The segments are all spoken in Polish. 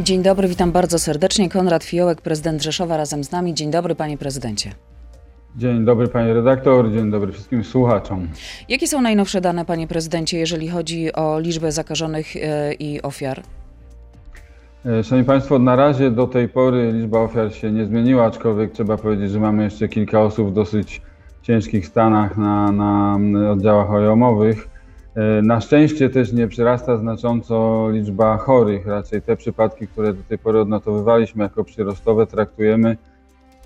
Dzień dobry, witam bardzo serdecznie. Konrad Fiołek, prezydent Rzeszowa razem z nami. Dzień dobry, panie prezydencie. Dzień dobry panie redaktor, dzień dobry wszystkim słuchaczom. Jakie są najnowsze dane, panie prezydencie, jeżeli chodzi o liczbę zakażonych e, i ofiar? E, Szanowni Państwo, na razie do tej pory liczba ofiar się nie zmieniła, aczkolwiek trzeba powiedzieć, że mamy jeszcze kilka osób w dosyć ciężkich stanach na, na oddziałach ojomowych. E, Na szczęście też nie przyrasta znacząco liczba chorych. Raczej te przypadki, które do tej pory odnotowywaliśmy jako przyrostowe, traktujemy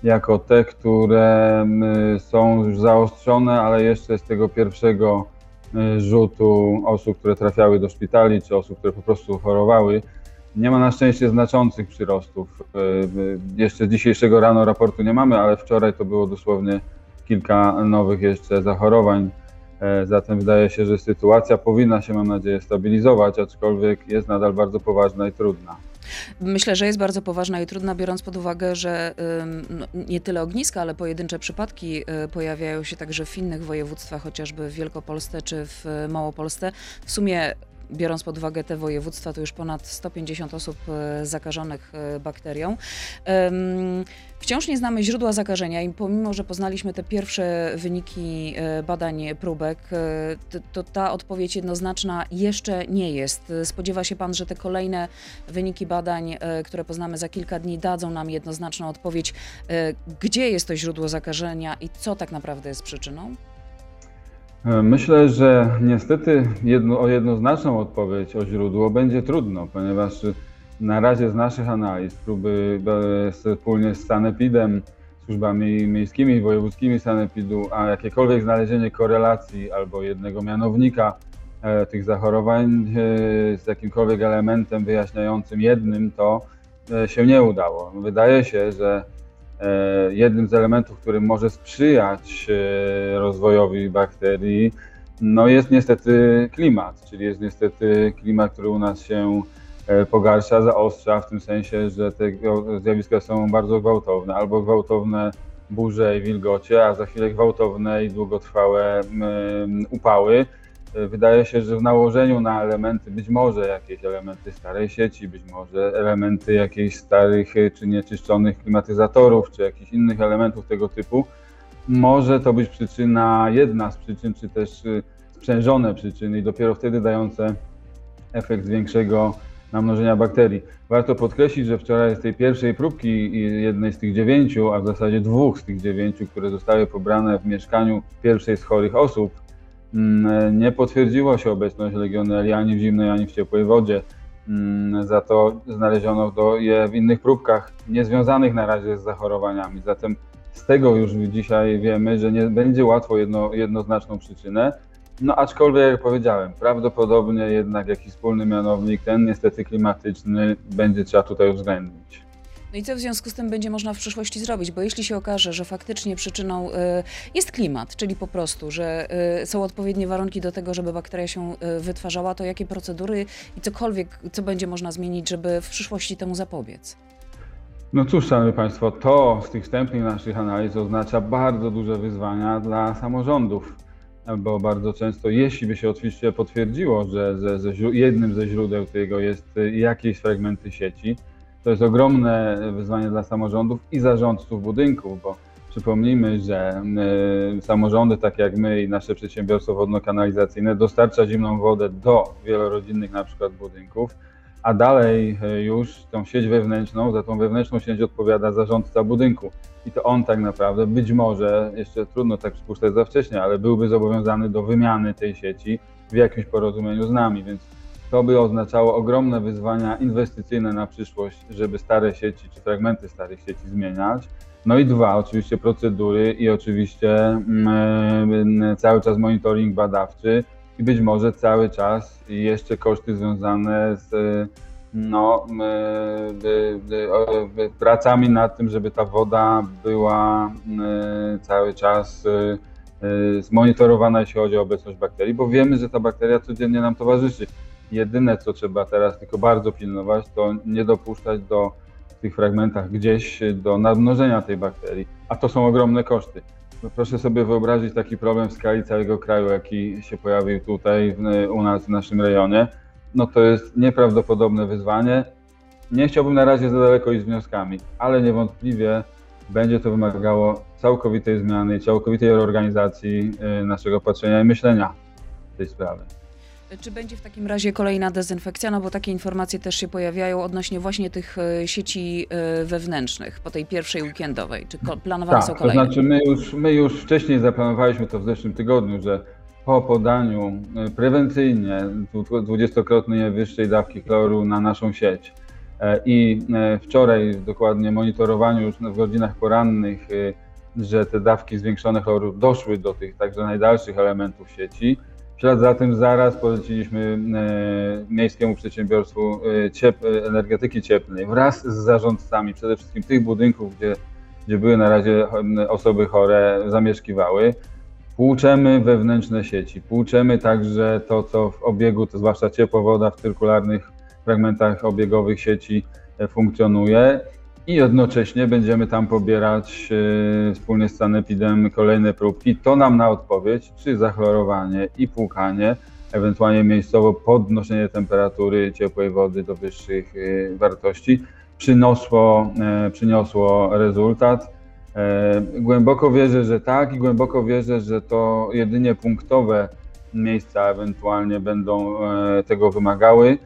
jako te, które są już zaostrzone, ale jeszcze z tego pierwszego y, rzutu osób, które trafiały do szpitali, czy osób, które po prostu chorowały. Nie ma na szczęście znaczących przyrostów. Y, Jeszcze dzisiejszego rano raportu nie mamy, ale wczoraj to było dosłownie kilka nowych jeszcze zachorowań. E, Zatem wydaje się, że sytuacja powinna się, mam nadzieję, stabilizować, aczkolwiek jest nadal bardzo poważna i trudna. Myślę, że jest bardzo poważna i trudna, biorąc pod uwagę, że no, nie tyle ogniska, ale pojedyncze przypadki y, pojawiają się także w innych województwach, chociażby w Wielkopolsce czy w y, Małopolsce. W sumie biorąc pod uwagę te województwa, to już ponad 150 osób y, zakażonych y, bakterią. Wciąż nie znamy źródła zakażenia i pomimo, że poznaliśmy te pierwsze wyniki y, badań próbek, to, ta odpowiedź jednoznaczna jeszcze nie jest. Spodziewa się Pan, że te kolejne wyniki badań, które poznamy za kilka dni, dadzą nam jednoznaczną odpowiedź, gdzie jest to źródło zakażenia i co tak naprawdę jest przyczyną? E, Myślę, że niestety jedno, o jednoznaczną odpowiedź o źródło będzie trudno, ponieważ na razie z naszych analiz, próby e, wspólnie z Sanepidem, służbami miejskimi i wojewódzkimi Sanepidu, a jakiekolwiek znalezienie korelacji albo jednego mianownika e, tych zachorowań z jakimkolwiek elementem wyjaśniającym jednym, to się nie udało. Wydaje się, że jednym z elementów, który może sprzyjać e, rozwojowi bakterii, no jest niestety klimat, czyli jest niestety klimat, który u nas się e, pogarsza, zaostrza, w tym sensie, że te zjawiska są bardzo gwałtowne, albo gwałtowne burze i wilgocie, a za chwilę gwałtowne i długotrwałe upały. Wydaje się, że w nałożeniu na elementy, być może jakieś elementy starej sieci, być może elementy jakichś starych e, czy nieczyszczonych klimatyzatorów, czy jakichś innych elementów tego typu, może to być przyczyna, jedna z przyczyn, czy też e, sprzężone przyczyny i dopiero wtedy dające efekt większego namnożenia bakterii. Warto podkreślić, że wczoraj z tej pierwszej próbki, jednej z tych dziewięciu, a w zasadzie dwóch z tych dziewięciu, które zostały pobrane w mieszkaniu pierwszej z chorych osób, nie potwierdziło się obecność legioneli ani w zimnej, ani w ciepłej wodzie. Mm, Za to znaleziono je w innych próbkach, niezwiązanych na razie z zachorowaniami. Zatem z tego już dzisiaj wiemy, że nie będzie łatwo jedno, jednoznaczną przyczynę. No aczkolwiek, jak powiedziałem, prawdopodobnie jednak jakiś wspólny mianownik, ten niestety klimatyczny, będzie trzeba tutaj uwzględnić. No i co w związku z tym będzie można w przyszłości zrobić? Bo jeśli się okaże, że faktycznie przyczyną y, jest klimat, czyli po prostu, że y, są odpowiednie warunki do tego, żeby bakteria się y, wytwarzała, to jakie procedury i cokolwiek, co będzie można zmienić, żeby w przyszłości temu zapobiec? No cóż, Szanowni Państwo, to z tych wstępnych naszych analiz oznacza bardzo duże wyzwania dla samorządów, bo bardzo często, jeśli by się oczywiście potwierdziło, że ze źró- jednym ze źródeł tego jest jakieś fragmenty sieci, to jest ogromne wyzwanie dla samorządów i zarządców budynków, bo przypomnijmy, że y, samorządy, tak jak my i nasze przedsiębiorstwo wodno-kanalizacyjne, dostarcza zimną wodę do wielorodzinnych na przykład budynków, a dalej y, już tą sieć wewnętrzną, za tą wewnętrzną sieć odpowiada zarządca budynku. I to on tak naprawdę, być może, jeszcze trudno tak przypuszczać za wcześnie, ale byłby zobowiązany do wymiany tej sieci w jakimś porozumieniu z nami, więc to by oznaczało ogromne wyzwania inwestycyjne na przyszłość, żeby stare sieci czy fragmenty starych sieci zmieniać. No i dwa, oczywiście procedury i oczywiście mm, cały czas monitoring badawczy i być może cały czas jeszcze koszty związane z no, m, y, y, o, y, pracami nad tym, żeby ta woda była cały czas zmonitorowana, jeśli chodzi o obecność bakterii, bo wiemy, że ta bakteria codziennie nam towarzyszy. Jedyne, co trzeba teraz tylko bardzo pilnować, to nie dopuszczać do w tych fragmentach gdzieś do nadmnożenia tej bakterii, a to są ogromne koszty. No proszę sobie wyobrazić taki problem w skali całego kraju, jaki się pojawił tutaj w, u nas w naszym rejonie. No to jest nieprawdopodobne wyzwanie. Nie chciałbym na razie za daleko iść z wnioskami, ale niewątpliwie będzie to wymagało całkowitej zmiany, całkowitej reorganizacji y, naszego patrzenia i myślenia w tej sprawie. Czy będzie w takim razie kolejna dezynfekcja? No bo takie informacje też się pojawiają odnośnie właśnie tych e, sieci e, wewnętrznych po tej pierwszej weekendowej. Czy planowane Tak, są to kolejne? znaczy my już, my już wcześniej zaplanowaliśmy to w zeszłym tygodniu, że po podaniu y, prewencyjnie dwu- dwudziestokrotnie wyższej dawki chloru na naszą sieć e, i e, wczoraj dokładnie monitorowaniu już w godzinach porannych, że te dawki zwiększone chloru doszły do tych także najdalszych elementów sieci. Ślad za tym zaraz poleciliśmy e, Miejskiemu Przedsiębiorstwu e, ciep- e, Energetyki Cieplnej wraz z zarządcami przede wszystkim tych budynków, gdzie, gdzie były na razie osoby chore, zamieszkiwały. Płuczemy wewnętrzne sieci, płuczemy także to, co w obiegu, to zwłaszcza ciepła woda w cyrkularnych fragmentach obiegowych sieci funkcjonuje i jednocześnie będziemy tam pobierać e, wspólnie z Sanepidem kolejne próbki. To nam na odpowiedź, czy zachlorowanie i płukanie, ewentualnie miejscowo podnoszenie temperatury ciepłej wody do wyższych e, wartości przyniosło, e, przyniosło rezultat. Głęboko wierzę, że tak i głęboko wierzę, że to jedynie punktowe miejsca ewentualnie będą tego wymagały.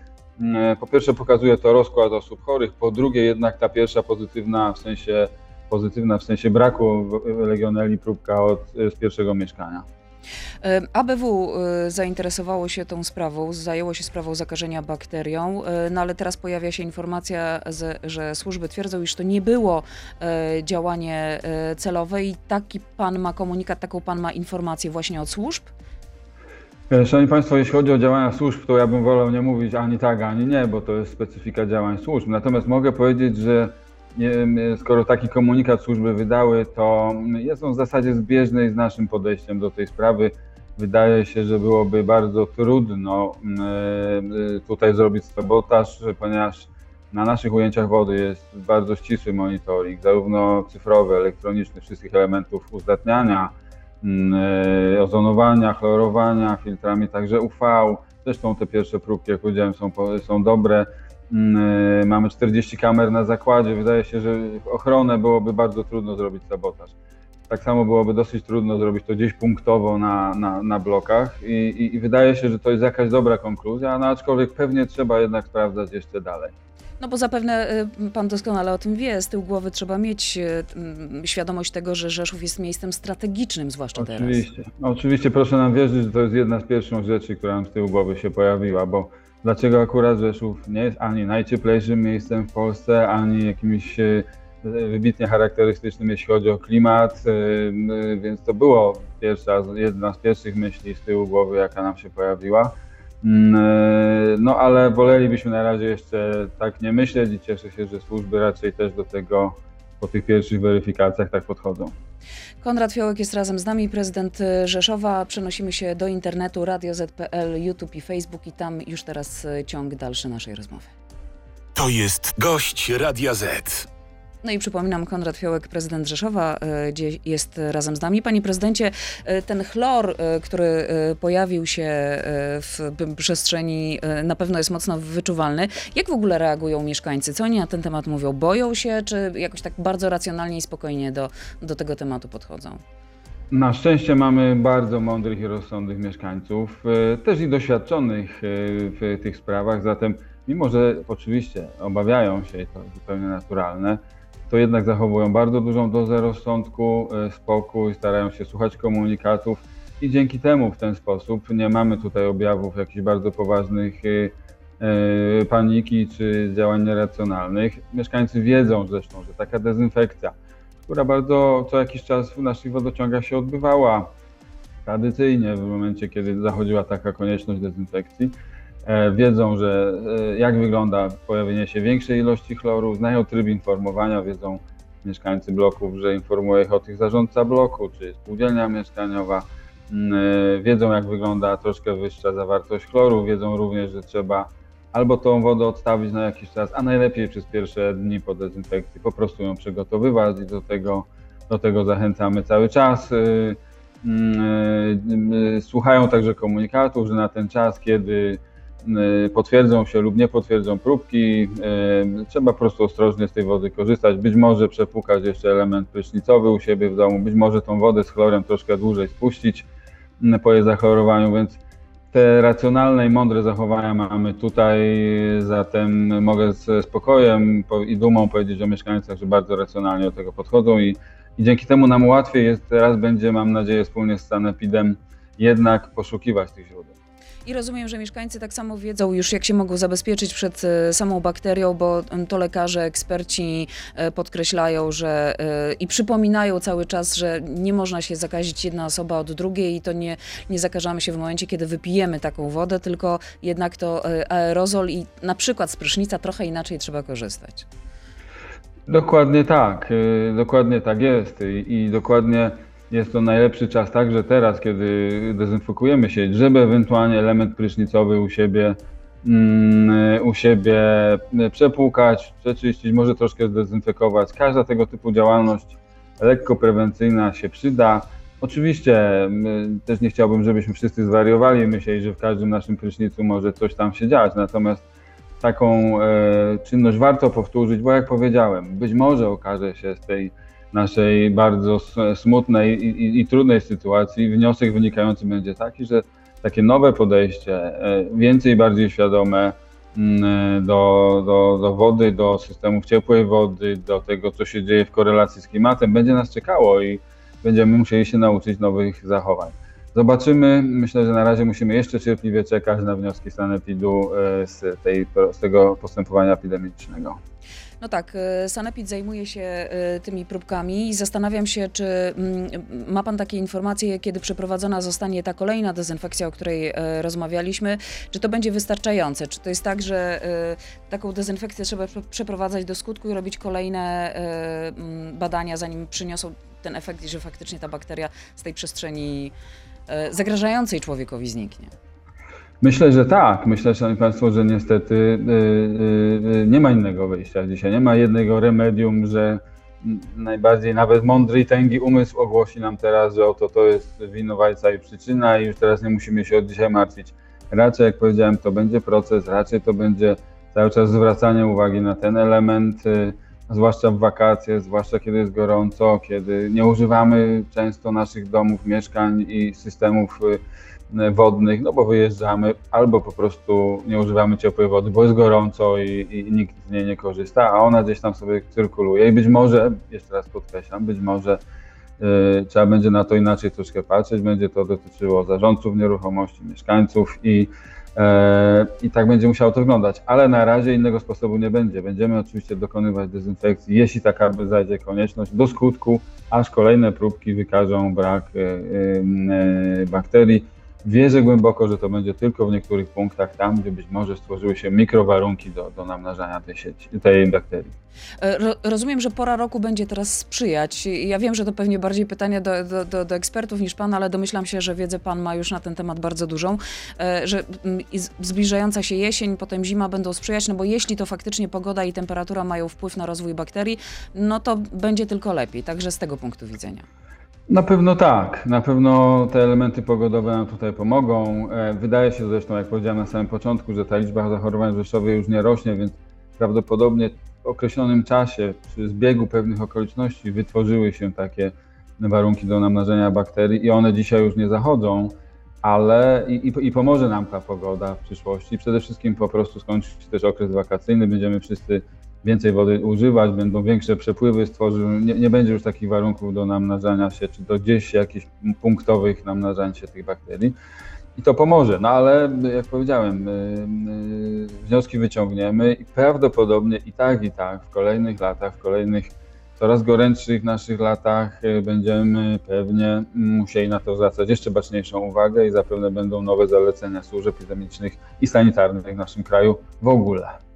E, Po pierwsze pokazuje to rozkład osób chorych, po drugie jednak ta pierwsza pozytywna w sensie pozytywna w sensie braku legioneli próbka od, z pierwszego mieszkania. E, ABW e, zainteresowało się tą sprawą, zajęło się sprawą zakażenia bakterią, e, no ale teraz pojawia się informacja, że służby twierdzą, iż to nie było e, działanie e, celowe i taki pan ma komunikat, taką pan ma informację właśnie od służb? E, Szanowni Państwo, jeśli chodzi o działania służb, to ja bym wolał nie mówić ani tak, ani nie, bo to jest specyfika działań służb. Natomiast mogę powiedzieć, że skoro taki komunikat służby wydały, to jest on w zasadzie zbieżny z naszym podejściem do tej sprawy. Wydaje się, że byłoby bardzo trudno m, e, tutaj zrobić sabotaż, ponieważ na naszych ujęciach wody jest bardzo ścisły monitoring, zarówno cyfrowy, elektroniczny, wszystkich elementów uzdatniania, e, ozonowania, chlorowania, filtrami także UV. Zresztą te pierwsze próbki, jak powiedziałem, są, są dobre. Mm, e, Mamy 40 kamer na zakładzie. Wydaje się, że ochronę byłoby bardzo trudno zrobić sabotaż. Tak samo byłoby dosyć trudno zrobić to gdzieś punktowo na, na, na blokach I, i, i wydaje się, że to jest jakaś dobra konkluzja, no aczkolwiek pewnie trzeba jednak sprawdzać jeszcze dalej. No bo zapewne y, pan doskonale o tym wie, z tyłu głowy trzeba mieć y, mm, świadomość tego, że Rzeszów jest miejscem strategicznym, zwłaszcza teraz. Oczywiście. Oczywiście proszę nam wierzyć, że to jest jedna z pierwszych rzeczy, która nam z tyłu głowy się pojawiła, bo dlaczego akurat Rzeszów nie jest ani najcieplejszym miejscem w Polsce, ani jakimś e, wybitnie charakterystycznym, jeśli chodzi o klimat, więc to było pierwsza, jedna z pierwszych myśli z tyłu głowy, jaka nam się pojawiła. Mm, e, No ale wolelibyśmy na razie jeszcze tak nie myśleć i cieszę się, że służby raczej też do tego po tych pierwszych weryfikacjach tak podchodzą. Konrad Fiołek jest razem z nami, prezydent Rzeszowa. Przenosimy się do internetu, Radio Z.pl, YouTube i Facebook i tam już teraz ciąg dalszy naszej rozmowy. To jest gość Radia Z. No i przypominam, Konrad Fiołek, prezydent Rzeszowa, y, gdzie jest razem z nami. Panie prezydencie, y, ten chlor, y, który pojawił się w przestrzeni, na pewno jest mocno wyczuwalny. Jak w ogóle reagują mieszkańcy? Co oni na ten temat mówią? Boją się, czy jakoś tak bardzo racjonalnie i spokojnie do, do tego tematu podchodzą? Na szczęście mamy bardzo mądrych i rozsądnych mieszkańców, e, też i doświadczonych e, w tych sprawach, zatem mimo, że oczywiście obawiają się, i to zupełnie naturalne, to jednak zachowują bardzo dużą dozę rozsądku, e, spokój, starają się słuchać komunikatów i dzięki temu w ten sposób nie mamy tutaj objawów jakichś bardzo poważnych e, e, paniki czy działań nieracjonalnych. Mieszkańcy wiedzą zresztą, że taka dezynfekcja, która bardzo co jakiś czas w naszych wodociągach się odbywała tradycyjnie w momencie, kiedy zachodziła taka konieczność dezynfekcji. E, Wiedzą, że e, jak wygląda pojawienie się większej ilości chloru, znają tryb informowania, wiedzą mieszkańcy bloków, że informuje ich o tych zarządca bloku, czy spółdzielnia mieszkaniowa. Mm, e, Wiedzą, jak wygląda troszkę wyższa zawartość chloru, wiedzą również, że trzeba albo tą wodę odstawić na jakiś czas, a najlepiej przez pierwsze dni po dezynfekcji po prostu ją przygotowywać i do tego, do tego zachęcamy cały czas. Mm, Słuchają także komunikatów, że na ten czas, kiedy potwierdzą się lub nie potwierdzą próbki. y, Trzeba po prostu ostrożnie z tej wody korzystać. Być może przepłukać jeszcze element prysznicowy u siebie w domu, być może tą wodę z chlorem troszkę dłużej spuścić y, po jej zachorowaniu, więc te racjonalne i mądre zachowania mamy tutaj, zatem mogę ze spokojem po- i dumą powiedzieć o mieszkańcach, że bardzo racjonalnie do tego podchodzą i, i dzięki temu nam łatwiej jest teraz będzie, mam nadzieję, wspólnie z Sanepidem jednak poszukiwać tych źródeł. I rozumiem, że mieszkańcy tak samo wiedzą już, jak się mogą zabezpieczyć przed e, samą bakterią, bo m, to lekarze, eksperci e, podkreślają, że e, i przypominają cały czas, że nie można się zakazić jedna osoba od drugiej i to nie, nie zakażamy się w momencie, kiedy wypijemy taką wodę, tylko jednak to aerozol i na przykład z prysznica trochę inaczej trzeba korzystać. Dokładnie tak, y, dokładnie tak jest i, i dokładnie jest to najlepszy czas także teraz, kiedy dezynfekujemy sieć, żeby ewentualnie element prysznicowy u siebie, mm, u siebie przepłukać, przeczyścić, może troszkę zdezynfekować. Każda tego typu działalność lekko prewencyjna się przyda. Oczywiście mm, też nie chciałbym, żebyśmy wszyscy zwariowali i myśleli, że w każdym naszym prysznicu może coś tam się dziać, natomiast taką e, czynność warto powtórzyć, bo jak powiedziałem, być może okaże się z tej naszej bardzo smutnej i, i, i trudnej sytuacji wniosek wynikający będzie taki, że takie nowe podejście, e, więcej i bardziej świadome mm, do, do, do wody, do systemów ciepłej wody, do tego, co się dzieje w korelacji z klimatem, będzie nas czekało i będziemy musieli się nauczyć nowych zachowań. Zobaczymy. Myślę, że na razie musimy jeszcze cierpliwie czekać na wnioski Sanepidu e, z, tej, z tego postępowania epidemicznego. No tak, e, Sanepid zajmuje się e, tymi próbkami i zastanawiam się, czy mm, ma Pan takie informacje, kiedy przeprowadzona zostanie ta kolejna dezynfekcja, o której e, rozmawialiśmy, czy to będzie wystarczające? Czy to jest tak, że taką dezynfekcję trzeba prze- przeprowadzać do skutku i robić kolejne mm, badania, zanim przyniosą ten efekt że faktycznie ta bakteria z tej przestrzeni zagrażającej człowiekowi zniknie? Myślę, że tak. Myślę, Szanowni Państwo, że niestety y, y, y, nie ma innego wyjścia dzisiaj. Nie ma jednego remedium, że najbardziej nawet mądry i tęgi umysł ogłosi nam teraz, że oto to jest winowajca i przyczyna i już teraz nie musimy się od dzisiaj martwić. Raczej, jak powiedziałem, to będzie proces, raczej to będzie cały czas zwracanie uwagi na ten element, zwłaszcza w wakacje, zwłaszcza kiedy jest gorąco, kiedy nie używamy często naszych domów, mieszkań i systemów y, wodnych, no bo wyjeżdżamy, albo po prostu nie używamy ciepłej wody, bo jest gorąco i, i nikt z niej nie korzysta, a ona gdzieś tam sobie cyrkuluje. I być może, jeszcze raz podkreślam, być może y, trzeba będzie na to inaczej troszkę patrzeć, będzie to dotyczyło zarządców nieruchomości, mieszkańców i, i tak będzie musiało to wyglądać, ale na razie innego sposobu nie będzie. Będziemy oczywiście dokonywać dezynfekcji, jeśli taka zajdzie konieczność, do skutku, aż kolejne próbki wykażą brak y, y, bakterii. Wierzę głęboko, że to będzie tylko w niektórych punktach, tam gdzie być może stworzyły się mikrowarunki do, do namnażania tej sieci, tej bakterii. E, Ro, rozumiem, że pora roku będzie teraz sprzyjać. Ja wiem, że to pewnie bardziej pytanie do, do, do, do ekspertów niż pan, ale domyślam się, że wiedzę pan ma już na ten temat bardzo dużą, e, że mm, zbliżająca się jesień, potem zima będą sprzyjać, no bo jeśli to faktycznie pogoda i temperatura mają wpływ na rozwój bakterii, no to będzie tylko lepiej, także z tego punktu widzenia. Na pewno tak, na pewno te elementy pogodowe nam tutaj pomogą. E, Wydaje się zresztą, jak powiedziałem na samym początku, że ta liczba zachorowań wrzeszczowych już nie rośnie, więc prawdopodobnie w określonym czasie, przy zbiegu pewnych okoliczności wytworzyły się takie warunki do namnażenia bakterii i one dzisiaj już nie zachodzą, ale i, i, i pomoże nam ta pogoda w przyszłości. Przede wszystkim po prostu skończy się też okres wakacyjny, będziemy wszyscy więcej wody używać, będą większe przepływy, stworzy, nie, nie będzie już takich warunków do namnażania się, czy do gdzieś jakichś punktowych namnażania się tych bakterii. I to pomoże, no ale jak powiedziałem, y, y, wnioski wyciągniemy i prawdopodobnie i tak, i tak w kolejnych latach, w kolejnych coraz gorętszych naszych latach y, będziemy pewnie musieli na to zwracać jeszcze baczniejszą uwagę i zapewne będą nowe zalecenia służb epidemicznych i sanitarnych w naszym kraju w ogóle.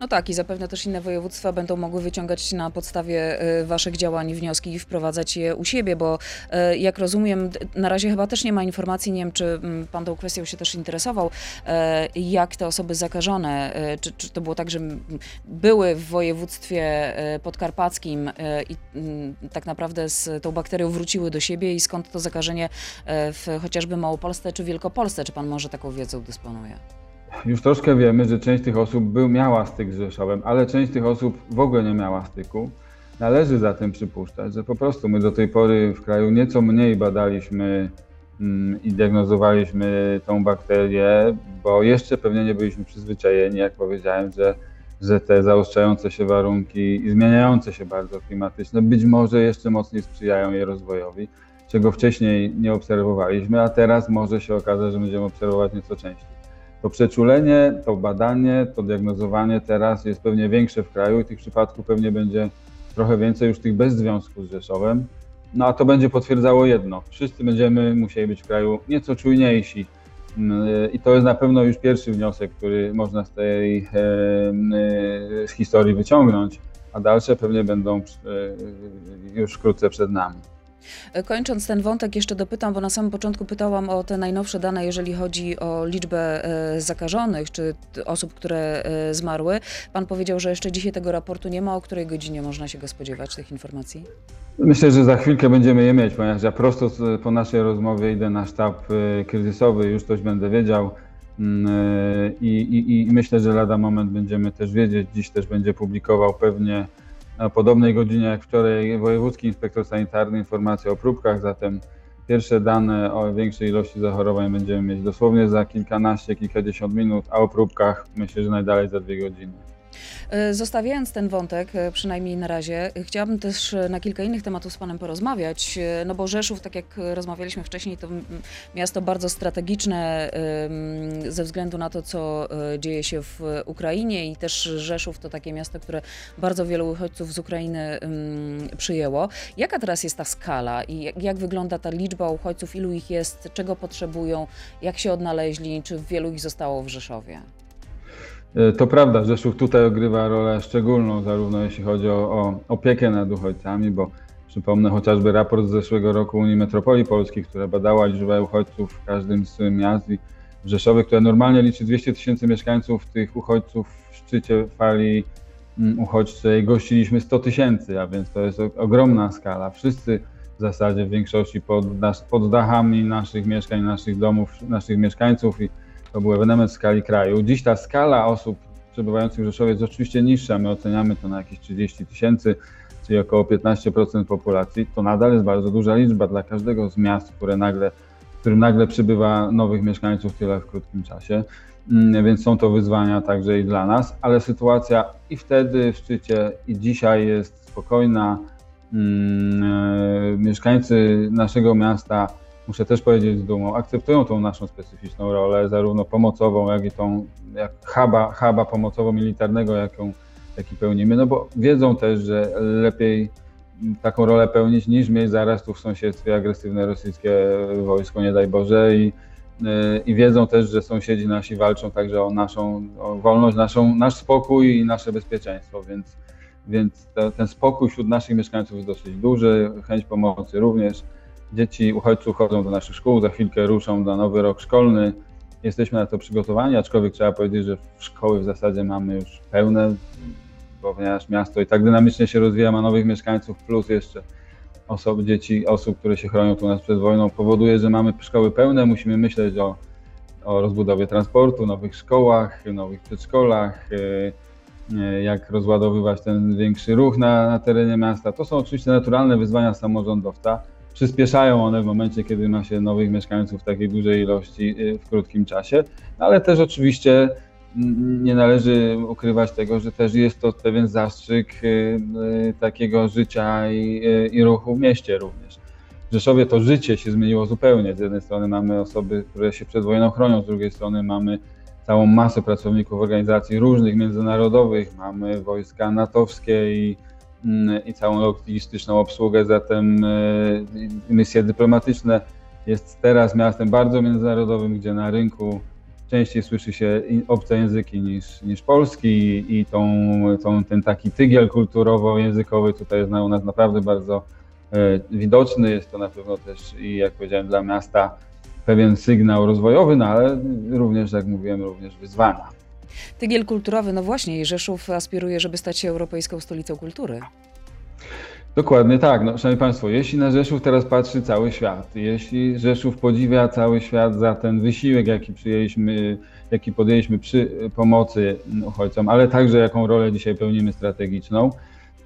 No tak, i zapewne też inne województwa będą mogły wyciągać na podstawie e, waszych działań wnioski i wprowadzać je u siebie, bo e, jak rozumiem, na razie chyba też nie ma informacji, nie wiem, czy mm, pan tą kwestią się też interesował, e, jak te osoby zakażone, czy, czy to było tak, że były w województwie podkarpackim i mm, tak naprawdę z tą bakterią wróciły do siebie i skąd to zakażenie w chociażby Małopolsce czy Wielkopolsce, czy pan może taką wiedzą dysponuje? Już troszkę wiemy, że część tych osób był, miała styk z Rzeszowem, ale część tych osób w ogóle nie miała styku. Należy zatem przypuszczać, że po prostu my do tej pory w kraju nieco mniej badaliśmy mm, i diagnozowaliśmy tą bakterię, bo jeszcze pewnie nie byliśmy przyzwyczajeni, jak powiedziałem, że, że te zaostrzające się warunki i zmieniające się bardzo klimatyczne być może jeszcze mocniej sprzyjają jej rozwojowi, czego wcześniej nie obserwowaliśmy, a teraz może się okazać, że będziemy obserwować nieco częściej. To przeczulenie, to badanie, to diagnozowanie teraz jest pewnie większe w kraju i tych przypadków pewnie będzie trochę więcej już tych bez związku z Rzeszowem. No a to będzie potwierdzało jedno. Wszyscy będziemy musieli być w kraju nieco czujniejsi. Mm, I to jest na pewno już pierwszy wniosek, który można z tej e, e, z historii wyciągnąć, a dalsze pewnie będą e, już wkrótce przed nami. Kończąc ten wątek, jeszcze dopytam, bo na samym początku pytałam o te najnowsze dane, jeżeli chodzi o liczbę e, zakażonych czy osób, które e, zmarły. Pan powiedział, że jeszcze dzisiaj tego raportu nie ma. O której godzinie można się go spodziewać, tych informacji? Myślę, że za chwilkę będziemy je mieć, ponieważ ja prosto po naszej rozmowie idę na sztab e, kryzysowy, już coś będę wiedział. Mm, I, i, I myślę, że lada moment będziemy też wiedzieć. Dziś też będzie publikował pewnie na podobnej godzinie jak wczoraj Wojewódzki Inspektor Sanitarny informacje o próbkach, zatem pierwsze dane o większej ilości zachorowań będziemy mieć dosłownie za kilkanaście, kilkadziesiąt minut, a o próbkach myślę, że najdalej za dwie godziny. E, zostawiając ten wątek, e, przynajmniej na razie, chciałabym też e, na kilka innych tematów z Panem porozmawiać, no bo Rzeszów, tak jak rozmawialiśmy wcześniej, to miasto bardzo strategiczne ze względu na to, co dzieje się w Ukrainie i też Rzeszów to takie miasto, które bardzo wielu uchodźców z Ukrainy przyjęło. Jaka teraz jest ta skala i jak wygląda ta liczba uchodźców, ilu ich jest, czego potrzebują, jak się odnaleźli, czy wielu ich zostało w Rzeszowie? E, to prawda, Rzeszów tutaj odgrywa rolę szczególną, zarówno jeśli chodzi o, o opiekę nad uchodźcami, bo przypomnę chociażby raport z zeszłego roku Unii Metropolii Polskich, która badała liczbę uchodźców w każdym z miast i w Rzeszowie, normalnie liczy 200 tysięcy mieszkańców, tych uchodźców w szczycie fali mm, uchodźczej gościliśmy 100 tysięcy, a więc to jest ogromna skala. Wszyscy w zasadzie w większości pod, pod dachami naszych mieszkań, naszych domów, naszych mieszkańców i to był ewenement w skali kraju. Dziś ta skala osób przebywających w Rzeszowie jest oczywiście niższa. My oceniamy to na jakieś 30 tysięcy, czyli około 15% populacji. To nadal jest bardzo duża liczba dla każdego z miast, które nagle, którym nagle przybywa nowych mieszkańców tyle w krótkim czasie. Mm, więc są to wyzwania także i dla nas, ale sytuacja i wtedy w szczycie, i dzisiaj jest spokojna. Mm, e, mieszkańcy naszego miasta muszę też powiedzieć z dumą, akceptują tą naszą specyficzną rolę, zarówno pomocową, jak i tą jak huba, huba pomocowo-militarnego, jaką, jaki pełnimy, no bo wiedzą też, że lepiej taką rolę pełnić niż mieć zaraz tu w sąsiedztwie agresywne rosyjskie wojsko, nie daj Boże i, i wiedzą też, że sąsiedzi nasi walczą także o naszą o wolność, naszą, nasz spokój i nasze bezpieczeństwo, więc, więc to, ten spokój wśród naszych mieszkańców jest dosyć duży, chęć pomocy również. Dzieci uchodźców chodzą do naszych szkół, za chwilkę ruszą na nowy rok szkolny. Jesteśmy na to przygotowani, aczkolwiek trzeba powiedzieć, że szkoły w zasadzie mamy już pełne, ponieważ miasto i tak dynamicznie się rozwija, ma nowych mieszkańców, plus jeszcze osoby, dzieci, osób, które się chronią tu nas przed wojną, powoduje, że mamy szkoły pełne. Musimy myśleć o, o rozbudowie transportu, nowych szkołach, nowych przedszkolach, e, e, jak rozładowywać ten większy ruch na, na terenie miasta. To są oczywiście naturalne wyzwania samorządowca przyspieszają one w momencie, kiedy ma się nowych mieszkańców w takiej dużej ilości y, w krótkim czasie, no ale też oczywiście mm, nie należy ukrywać tego, że też jest to pewien zastrzyk y, y, takiego życia i, i ruchu w mieście również. W Rzeszowie to życie się zmieniło zupełnie. Z jednej strony mamy osoby, które się przed wojną chronią, z drugiej strony mamy całą masę pracowników organizacji różnych, międzynarodowych, mamy wojska natowskie i Mm, i całą logistyczną obsługę, zatem e, misje dyplomatyczne jest teraz miastem bardzo międzynarodowym, gdzie na rynku częściej słyszy się obce języki niż, niż polski i tą, tą, ten taki tygiel kulturowo-językowy tutaj jest u nas naprawdę bardzo e, widoczny. Jest to na pewno też i jak powiedziałem dla miasta pewien sygnał rozwojowy, no ale również, jak mówiłem, również wyzwania. Tygiel kulturowy, no właśnie, i Rzeszów aspiruje, żeby stać się europejską stolicą kultury. Dokładnie tak. No, szanowni Państwo, jeśli na Rzeszów teraz patrzy cały świat, jeśli Rzeszów podziwia cały świat za ten wysiłek, jaki przyjęliśmy, jaki podjęliśmy przy pomocy uchodźcom, ale także jaką rolę dzisiaj pełnimy strategiczną,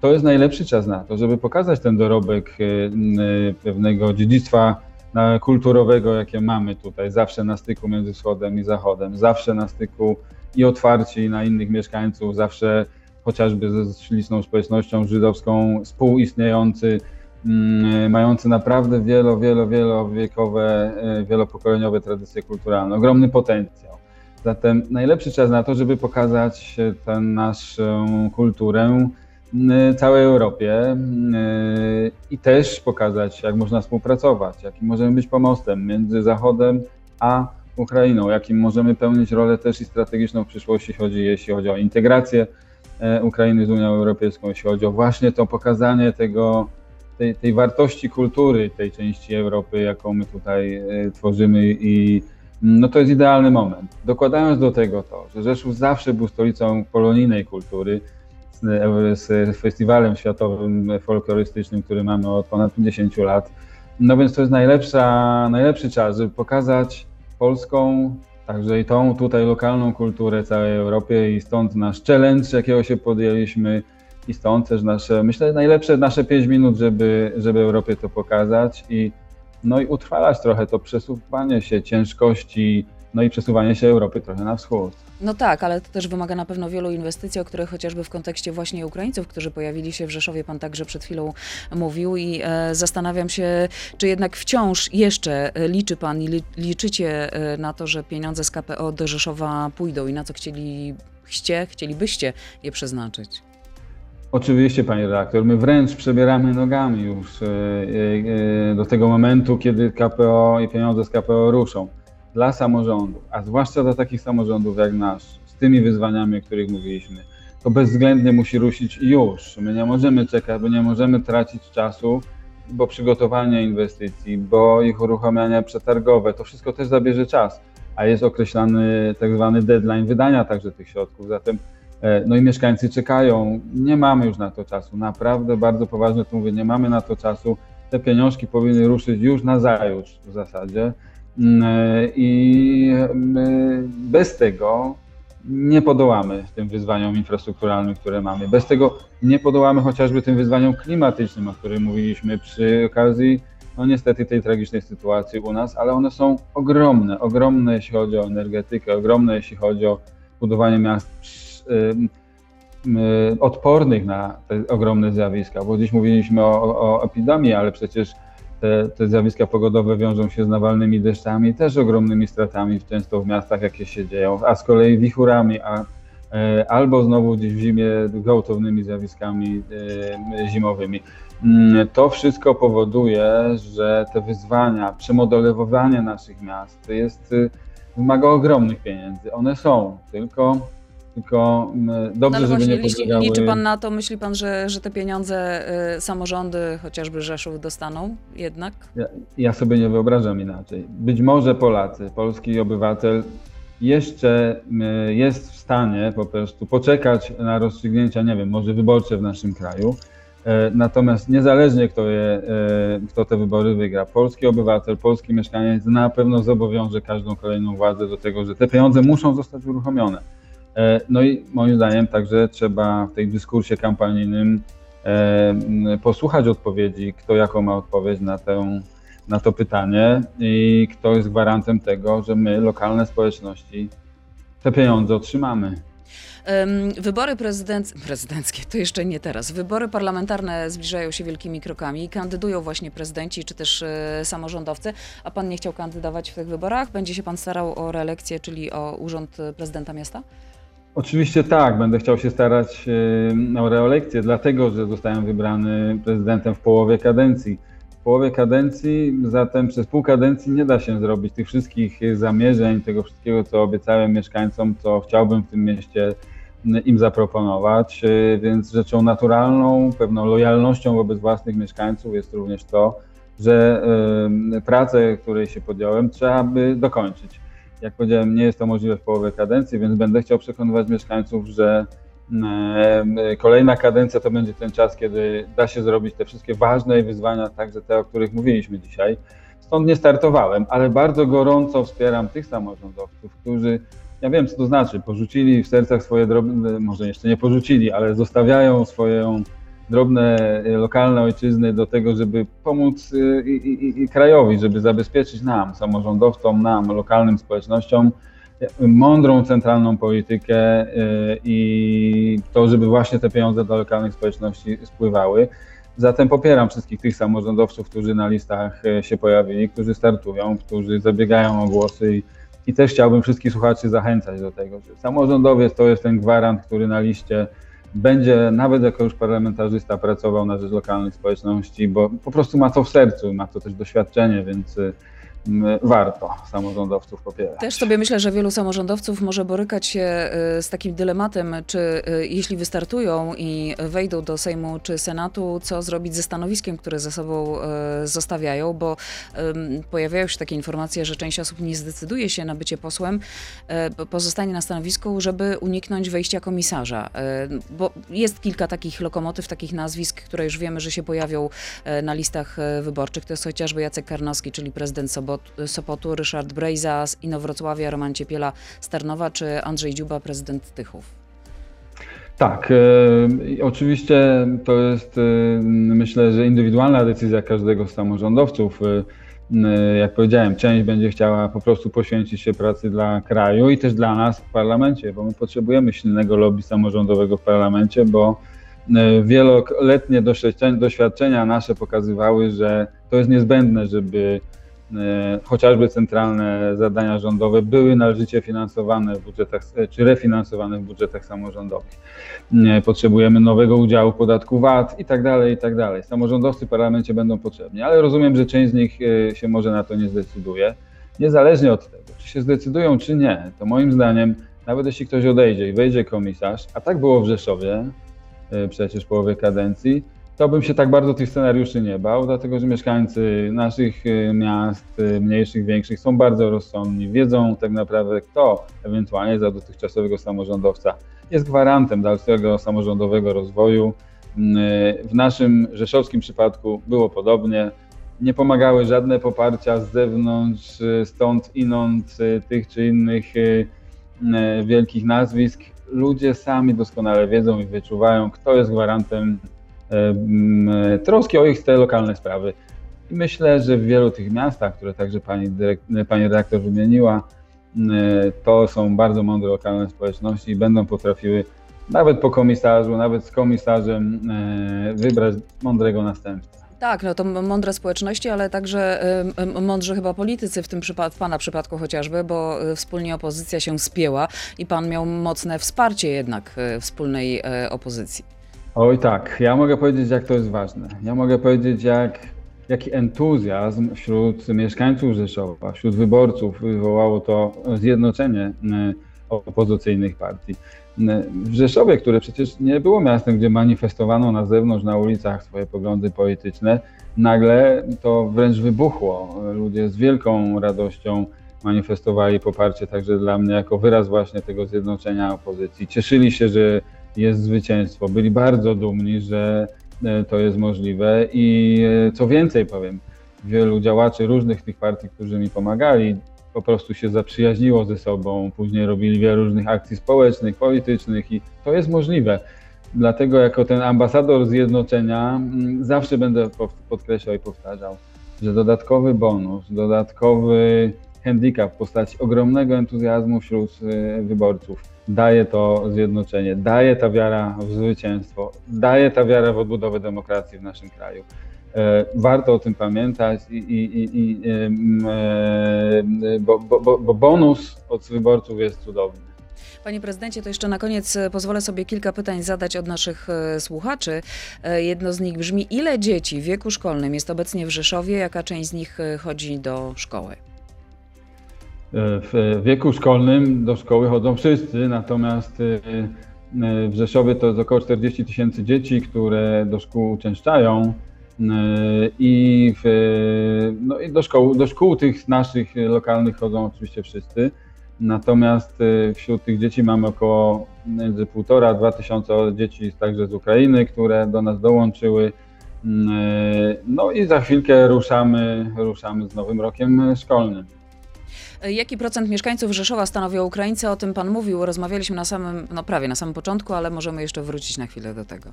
to jest najlepszy czas na to, żeby pokazać ten dorobek e, e, pewnego dziedzictwa kulturowego, jakie mamy tutaj, zawsze na styku między wschodem i zachodem, zawsze na styku i otwarci na innych mieszkańców, zawsze chociażby ze śliczną społecznością żydowską współistniejący, mm, mający naprawdę wielo, wielo, wielowiekowe, e, wielopokoleniowe tradycje kulturalne, ogromny potencjał. Zatem najlepszy czas na to, żeby pokazać tę naszą kulturę całej Europie i też pokazać, jak można współpracować, jakim możemy być pomostem między Zachodem a Ukrainą, jakim możemy pełnić rolę też i strategiczną w przyszłości, chodzi, jeśli chodzi o integrację e, Ukrainy z Unią Europejską, jeśli chodzi o właśnie to pokazanie tego, tej, tej wartości kultury tej części Europy, jaką my tutaj e, tworzymy i no to jest idealny moment. Dokładając do tego to, że Rzeszów zawsze był stolicą polonijnej kultury, z festiwalem światowym folklorystycznym, który mamy od ponad 50 lat. No więc to jest najlepsza, najlepszy czas, żeby pokazać polską, także i tą tutaj lokalną kulturę całej Europie i stąd nasz challenge, jakiego się podjęliśmy i stąd też nasze, myślę, najlepsze nasze 5 minut, żeby, żeby Europie to pokazać i no i utrwalać trochę to przesuwanie się ciężkości, no i przesuwanie się Europy trochę na wschód. No tak, ale to też wymaga na pewno wielu inwestycji, o których chociażby w kontekście właśnie Ukraińców, którzy pojawili się w Rzeszowie, pan także przed chwilą mówił i e, zastanawiam się, czy jednak wciąż jeszcze e, liczy pan i li, liczycie e, na to, że pieniądze z KPO do Rzeszowa pójdą i na co chcieliście, chcielibyście je przeznaczyć? Oczywiście, panie redaktor, my wręcz przebieramy nogami już e, do tego momentu, kiedy KPO i pieniądze z KPO ruszą dla samorządów, a zwłaszcza dla takich samorządów jak nasz, z tymi wyzwaniami, o których mówiliśmy, to bezwzględnie musi ruszyć już. My nie możemy czekać, bo nie możemy tracić czasu, bo przygotowanie inwestycji, bo ich uruchamiania przetargowe, to wszystko też zabierze czas, a jest określany tak zwany deadline wydania także tych środków. Zatem e, no i mieszkańcy czekają, nie mamy już na to czasu. Naprawdę bardzo poważnie to mówię, nie mamy na to czasu. Te pieniążki powinny ruszyć już na zajutrz w zasadzie. Mm, e, I bez tego nie podołamy tym wyzwaniom infrastrukturalnym, które mamy. Bez tego nie podołamy chociażby tym wyzwaniom klimatycznym, o których mówiliśmy przy okazji, no niestety, tej tragicznej sytuacji u nas, ale one są ogromne, ogromne jeśli chodzi o energetykę, ogromne jeśli chodzi o budowanie miast odpornych na te ogromne zjawiska, bo dziś mówiliśmy o, o epidemii, ale przecież te, te zjawiska pogodowe wiążą się z nawalnymi deszczami, też ogromnymi stratami często w miastach, jakie się dzieją, a z kolei wichurami, a, e, albo znowu gdzieś w zimie gwałtownymi zjawiskami e, zimowymi. Mm, to wszystko powoduje, że te wyzwania, przemodelowanie naszych miast jest, y, wymaga ogromnych pieniędzy. One są, tylko tylko dobrze, no, żeby nie podlegały... Liczy pan na to, myśli pan, że, że te pieniądze y, samorządy, chociażby Rzeszów, dostaną jednak? Ja, ja, sobie nie wyobrażam inaczej. Być może Polacy, polski obywatel jeszcze y, jest w stanie po prostu poczekać na rozstrzygnięcia, nie wiem, może wyborcze w naszym kraju. E, natomiast niezależnie kto, je, e, kto te wybory wygra, polski obywatel, polski mieszkaniec na pewno zobowiąże każdą kolejną władzę do tego, że te pieniądze muszą zostać uruchomione. E, no i moim zdaniem także trzeba w tej dyskursie kampanijnym e, posłuchać odpowiedzi, kto jaką ma odpowiedź na, tę, na to pytanie i kto jest gwarantem tego, że my, lokalne społeczności, te pieniądze otrzymamy. Wybory prezydent... prezydenckie to jeszcze nie teraz. Wybory parlamentarne zbliżają się wielkimi krokami. Kandydują właśnie prezydenci czy też e, samorządowcy. A pan nie chciał kandydować w tych wyborach? Będzie się pan starał o reelekcję, czyli o urząd prezydenta miasta? Oczywiście tak, będę chciał się starać o reelekcję, dlatego że zostałem wybrany prezydentem w połowie kadencji. W połowie kadencji, zatem przez pół kadencji nie da się zrobić tych wszystkich zamierzeń, tego wszystkiego, co obiecałem mieszkańcom, co chciałbym w tym mieście im zaproponować, więc rzeczą naturalną, pewną lojalnością wobec własnych mieszkańców jest również to, że pracę, której się podjąłem, trzeba by dokończyć. Jak powiedziałem, nie jest to możliwe w połowie kadencji, więc będę chciał przekonywać mieszkańców, że Kolejna kadencja to będzie ten czas, kiedy da się zrobić te wszystkie ważne wyzwania, także te, o których mówiliśmy dzisiaj. Stąd nie startowałem, ale bardzo gorąco wspieram tych samorządowców, którzy, ja wiem co to znaczy, porzucili w sercach swoje drobne, może jeszcze nie porzucili, ale zostawiają swoją drobne lokalne ojczyzny do tego, żeby pomóc y, i, i, i krajowi, żeby zabezpieczyć nam, samorządowcom, nam, lokalnym społecznościom mądrą centralną politykę y, i to, żeby właśnie te pieniądze do lokalnych społeczności spływały. Zatem popieram wszystkich tych samorządowców, którzy na listach y, się pojawili, którzy startują, którzy zabiegają o głosy i, i też chciałbym wszystkich słuchaczy zachęcać do tego, że samorządowiec to jest ten gwarant, który na liście będzie nawet jako już parlamentarzysta pracował na rzecz lokalnych społeczności, bo po prostu ma to w sercu, ma to też doświadczenie, więc y, warto samorządowców popierać. Też sobie myślę, że wielu samorządowców może borykać się y, z takim dylematem, czy y, jeśli wystartują i wejdą do Sejmu czy Senatu, co zrobić ze stanowiskiem, które ze sobą y, zostawiają, bo pojawiają się takie informacje, że część osób nie zdecyduje się na bycie posłem, pozostanie na stanowisku, żeby uniknąć wejścia komisarza. Bo jest kilka takich lokomotyw, takich nazwisk, które już wiemy, że się pojawią na listach wyborczych. To jest chociażby Jacek Karnowski, czyli prezydent Sobotu Sopotu, Ryszard Brejza z Inowrocławia, Roman Ciepiela z Tarnowa czy Andrzej Dziuba, prezydent Tychów? Tak, e, oczywiście to jest, e, myślę, że indywidualna decyzja każdego z samorządowców. E, jak powiedziałem, część będzie chciała po prostu poświęcić się pracy dla kraju i też dla nas w parlamencie, bo my potrzebujemy silnego lobby samorządowego w parlamencie, bo wieloletnie doświadczenia nasze pokazywały, że to jest niezbędne, żeby E, chociażby centralne zadania rządowe były należycie finansowane w budżetach, e, czy refinansowane w budżetach samorządowych. E, potrzebujemy nowego udziału podatku VAT i tak dalej, i tak dalej. Samorządowcy w parlamencie będą potrzebni, ale rozumiem, że część z nich się może na to nie zdecyduje. Niezależnie od tego, czy się zdecydują, czy nie, to moim zdaniem, nawet jeśli ktoś odejdzie i wejdzie komisarz, a tak było w Rzeszowie przecież połowie kadencji, to bym się tak bardzo tych scenariuszy nie bał, dlatego że mieszkańcy naszych y, miast, y, mniejszych, większych, są bardzo rozsądni, wiedzą tak naprawdę, kto ewentualnie za dotychczasowego samorządowca jest gwarantem dalszego samorządowego rozwoju. Y, w naszym rzeszowskim przypadku było podobnie. Nie pomagały żadne poparcia z zewnątrz, stąd, inąd, tych czy innych wielkich nazwisk. Ludzie sami doskonale wiedzą i wyczuwają, kto jest gwarantem troski o ich te lokalne sprawy. I myślę, że w wielu tych miastach, które także pani, dyrekt, pani redaktor wymieniła, to są bardzo mądre lokalne społeczności i będą potrafiły nawet po komisarzu, nawet z komisarzem wybrać mądrego następcę. Tak, no to mądre społeczności, ale także mądrzy chyba politycy w tym przypadku, w Pana przypadku chociażby, bo wspólnie opozycja się spięła i Pan miał mocne wsparcie jednak wspólnej opozycji. Oj tak, ja mogę powiedzieć, jak to jest ważne. Ja mogę powiedzieć, jak, jaki entuzjazm wśród mieszkańców Rzeszowa, wśród wyborców wywołało to zjednoczenie e, opozycyjnych partii. E, w Rzeszowie, które przecież nie było miastem, gdzie manifestowano na zewnątrz, na ulicach swoje poglądy polityczne, nagle to wręcz wybuchło. Ludzie z wielką radością manifestowali poparcie także dla mnie jako wyraz właśnie tego zjednoczenia opozycji. Cieszyli się, że jest zwycięstwo. Byli bardzo dumni, że e, to jest możliwe i e, co więcej powiem, wielu działaczy różnych tych partii, którzy mi pomagali, po prostu się zaprzyjaźniło ze sobą, później robili wiele różnych akcji społecznych, politycznych i to jest możliwe. Dlatego jako ten ambasador zjednoczenia mm, zawsze będę podkreślał i powtarzał, że dodatkowy bonus, dodatkowy handicap w postaci ogromnego entuzjazmu wśród e, wyborców daje to zjednoczenie, daje ta wiara w zwycięstwo, daje ta wiara w odbudowę demokracji w naszym kraju. E, warto o tym pamiętać, i, i, i, e, bo, bo, bo bonus od wyborców jest cudowny. Panie prezydencie, to jeszcze na koniec e, pozwolę sobie kilka pytań zadać od naszych słuchaczy. Jedno z nich brzmi: ile dzieci w wieku szkolnym jest obecnie w Rzeszowie? Jaka część z nich chodzi do szkoły? W wieku szkolnym do szkoły chodzą wszyscy, natomiast y, y, w Rzeszowie to jest około 40 tysięcy dzieci, które do szkół uczęszczają y, i, w, no i do, do szkół tych naszych lokalnych chodzą oczywiście wszyscy. Natomiast wśród tych dzieci mamy około między półtora a dwa tysiące dzieci także z Ukrainy, które do nas dołączyły. Mm, No i za chwilkę ruszamy, ruszamy z nowym rokiem szkolnym. E, Jaki procent mieszkańców Rzeszowa stanowią Ukraińcy? O tym pan mówił, rozmawialiśmy na samym, no prawie na samym początku, ale możemy jeszcze wrócić na chwilę do tego.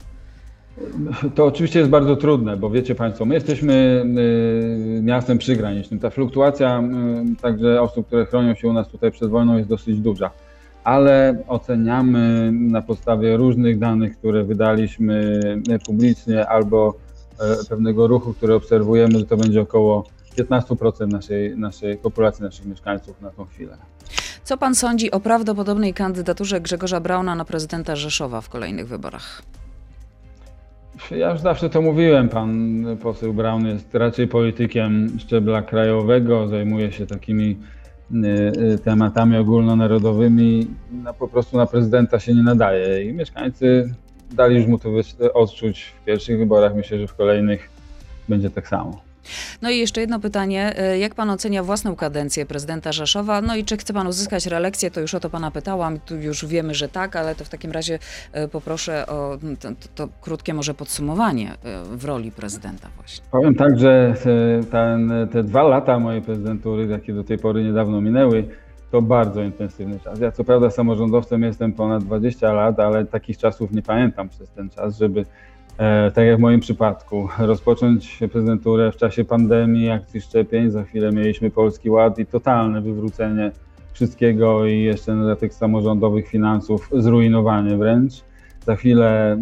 To oczywiście jest bardzo trudne, bo wiecie Państwo, my jesteśmy y, miastem przygranicznym. Ta fluktuacja y, także osób, które chronią się u nas tutaj przed wojną jest dosyć duża. Ale oceniamy na podstawie różnych danych, które wydaliśmy publicznie albo y, pewnego ruchu, który obserwujemy, że to będzie około 15% naszej, naszej populacji, naszych mieszkańców na tą chwilę. Co pan sądzi o prawdopodobnej kandydaturze Grzegorza Brauna na prezydenta Rzeszowa w kolejnych wyborach? Ja już zawsze to mówiłem, pan poseł Braun jest raczej politykiem szczebla krajowego, zajmuje się takimi y, y, tematami ogólnonarodowymi, no, po prostu na prezydenta się nie nadaje i mieszkańcy dali już mu to odczuć w pierwszych wyborach, myślę, że w kolejnych będzie tak samo. No i jeszcze jedno pytanie. E, Jak pan ocenia własną kadencję prezydenta Rzeszowa? No i czy chce pan uzyskać reelekcję? To już o to pana pytałam. Tu już wiemy, że tak, ale to w takim razie e, poproszę o to, to, krótkie może podsumowanie e, w roli prezydenta właśnie. Powiem tak, że te, ten, te dwa lata mojej prezydentury, jakie do tej pory niedawno minęły, to bardzo intensywny czas. Ja co prawda samorządowcem jestem ponad 20 lat, ale takich czasów nie pamiętam przez ten czas, żeby tak jak w moim przypadku, rozpocząć prezydenturę w czasie pandemii, akcji szczepień. Za chwilę mieliśmy Polski Ład i totalne wywrócenie wszystkiego i jeszcze na tych samorządowych finansów zrujnowanie wręcz. Za chwilę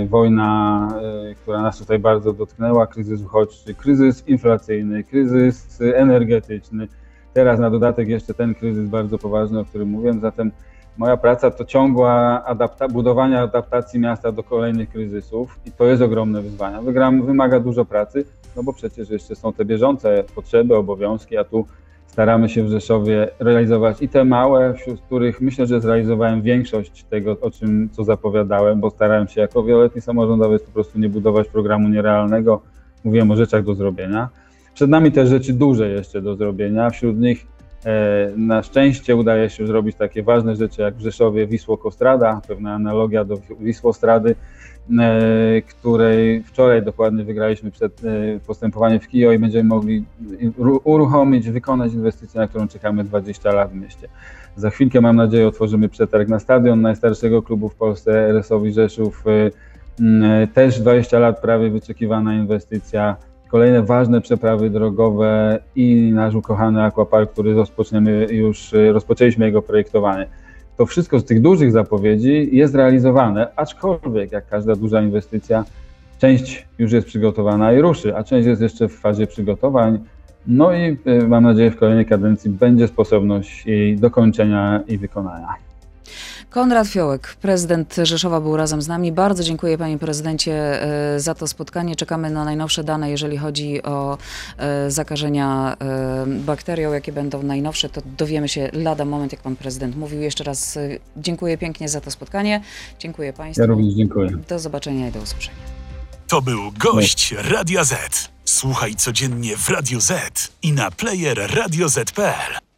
y, wojna, y, która nas tutaj bardzo dotknęła, kryzys uchodźczy, kryzys inflacyjny, kryzys energetyczny. Teraz na dodatek jeszcze ten kryzys bardzo poważny, o którym mówiłem. Zatem moja praca to ciągła adapta- budowanie adaptacji miasta do kolejnych kryzysów i to jest ogromne wyzwanie. Wygram, wymaga dużo pracy, no bo przecież jeszcze są te bieżące potrzeby, obowiązki, a tu staramy się w Rzeszowie realizować i te małe, wśród których myślę, że zrealizowałem większość tego, o czym co zapowiadałem, bo starałem się jako wieloletni samorządowiec po prostu nie budować programu nierealnego. Mówiłem o rzeczach do zrobienia. Przed nami też rzeczy duże jeszcze do zrobienia. Wśród nich na szczęście udaje się zrobić takie ważne rzeczy jak w Rzeszowie Wisło-Kostrada, pewna analogia do Wisłostrady, e, której wczoraj dokładnie wygraliśmy przed e, postępowanie w Kijo i będziemy mogli ru- uruchomić, wykonać inwestycję, na którą czekamy 20 lat w mieście. Za chwilkę, mam nadzieję, otworzymy przetarg na stadion najstarszego klubu w Polsce, RS-owi Rzeszów. E, Też 20 lat prawie wyczekiwana inwestycja. Kolejne ważne przeprawy drogowe i nasz ukochany aquapark, który rozpoczniemy już, e, rozpoczęliśmy jego projektowanie. To wszystko z tych dużych zapowiedzi jest realizowane, aczkolwiek jak każda duża inwestycja, część już jest przygotowana i ruszy, a część jest jeszcze w fazie przygotowań. No i e, mam nadzieję w kolejnej kadencji będzie sposobność jej dokończenia i wykonania. Konrad Fiołek, prezydent Rzeszowa był razem z nami. Bardzo dziękuję panie prezydencie e, za to spotkanie. Czekamy na najnowsze dane, jeżeli chodzi o e, zakażenia e, bakterią, jakie będą najnowsze, to dowiemy się lada moment, jak pan prezydent mówił. Jeszcze raz dziękuję pięknie za to spotkanie. Dziękuję państwu. Ja również dziękuję. Do zobaczenia i do usłyszenia. To był gość Radia Z. Słuchaj codziennie w Radio Z i na player radioz.pl.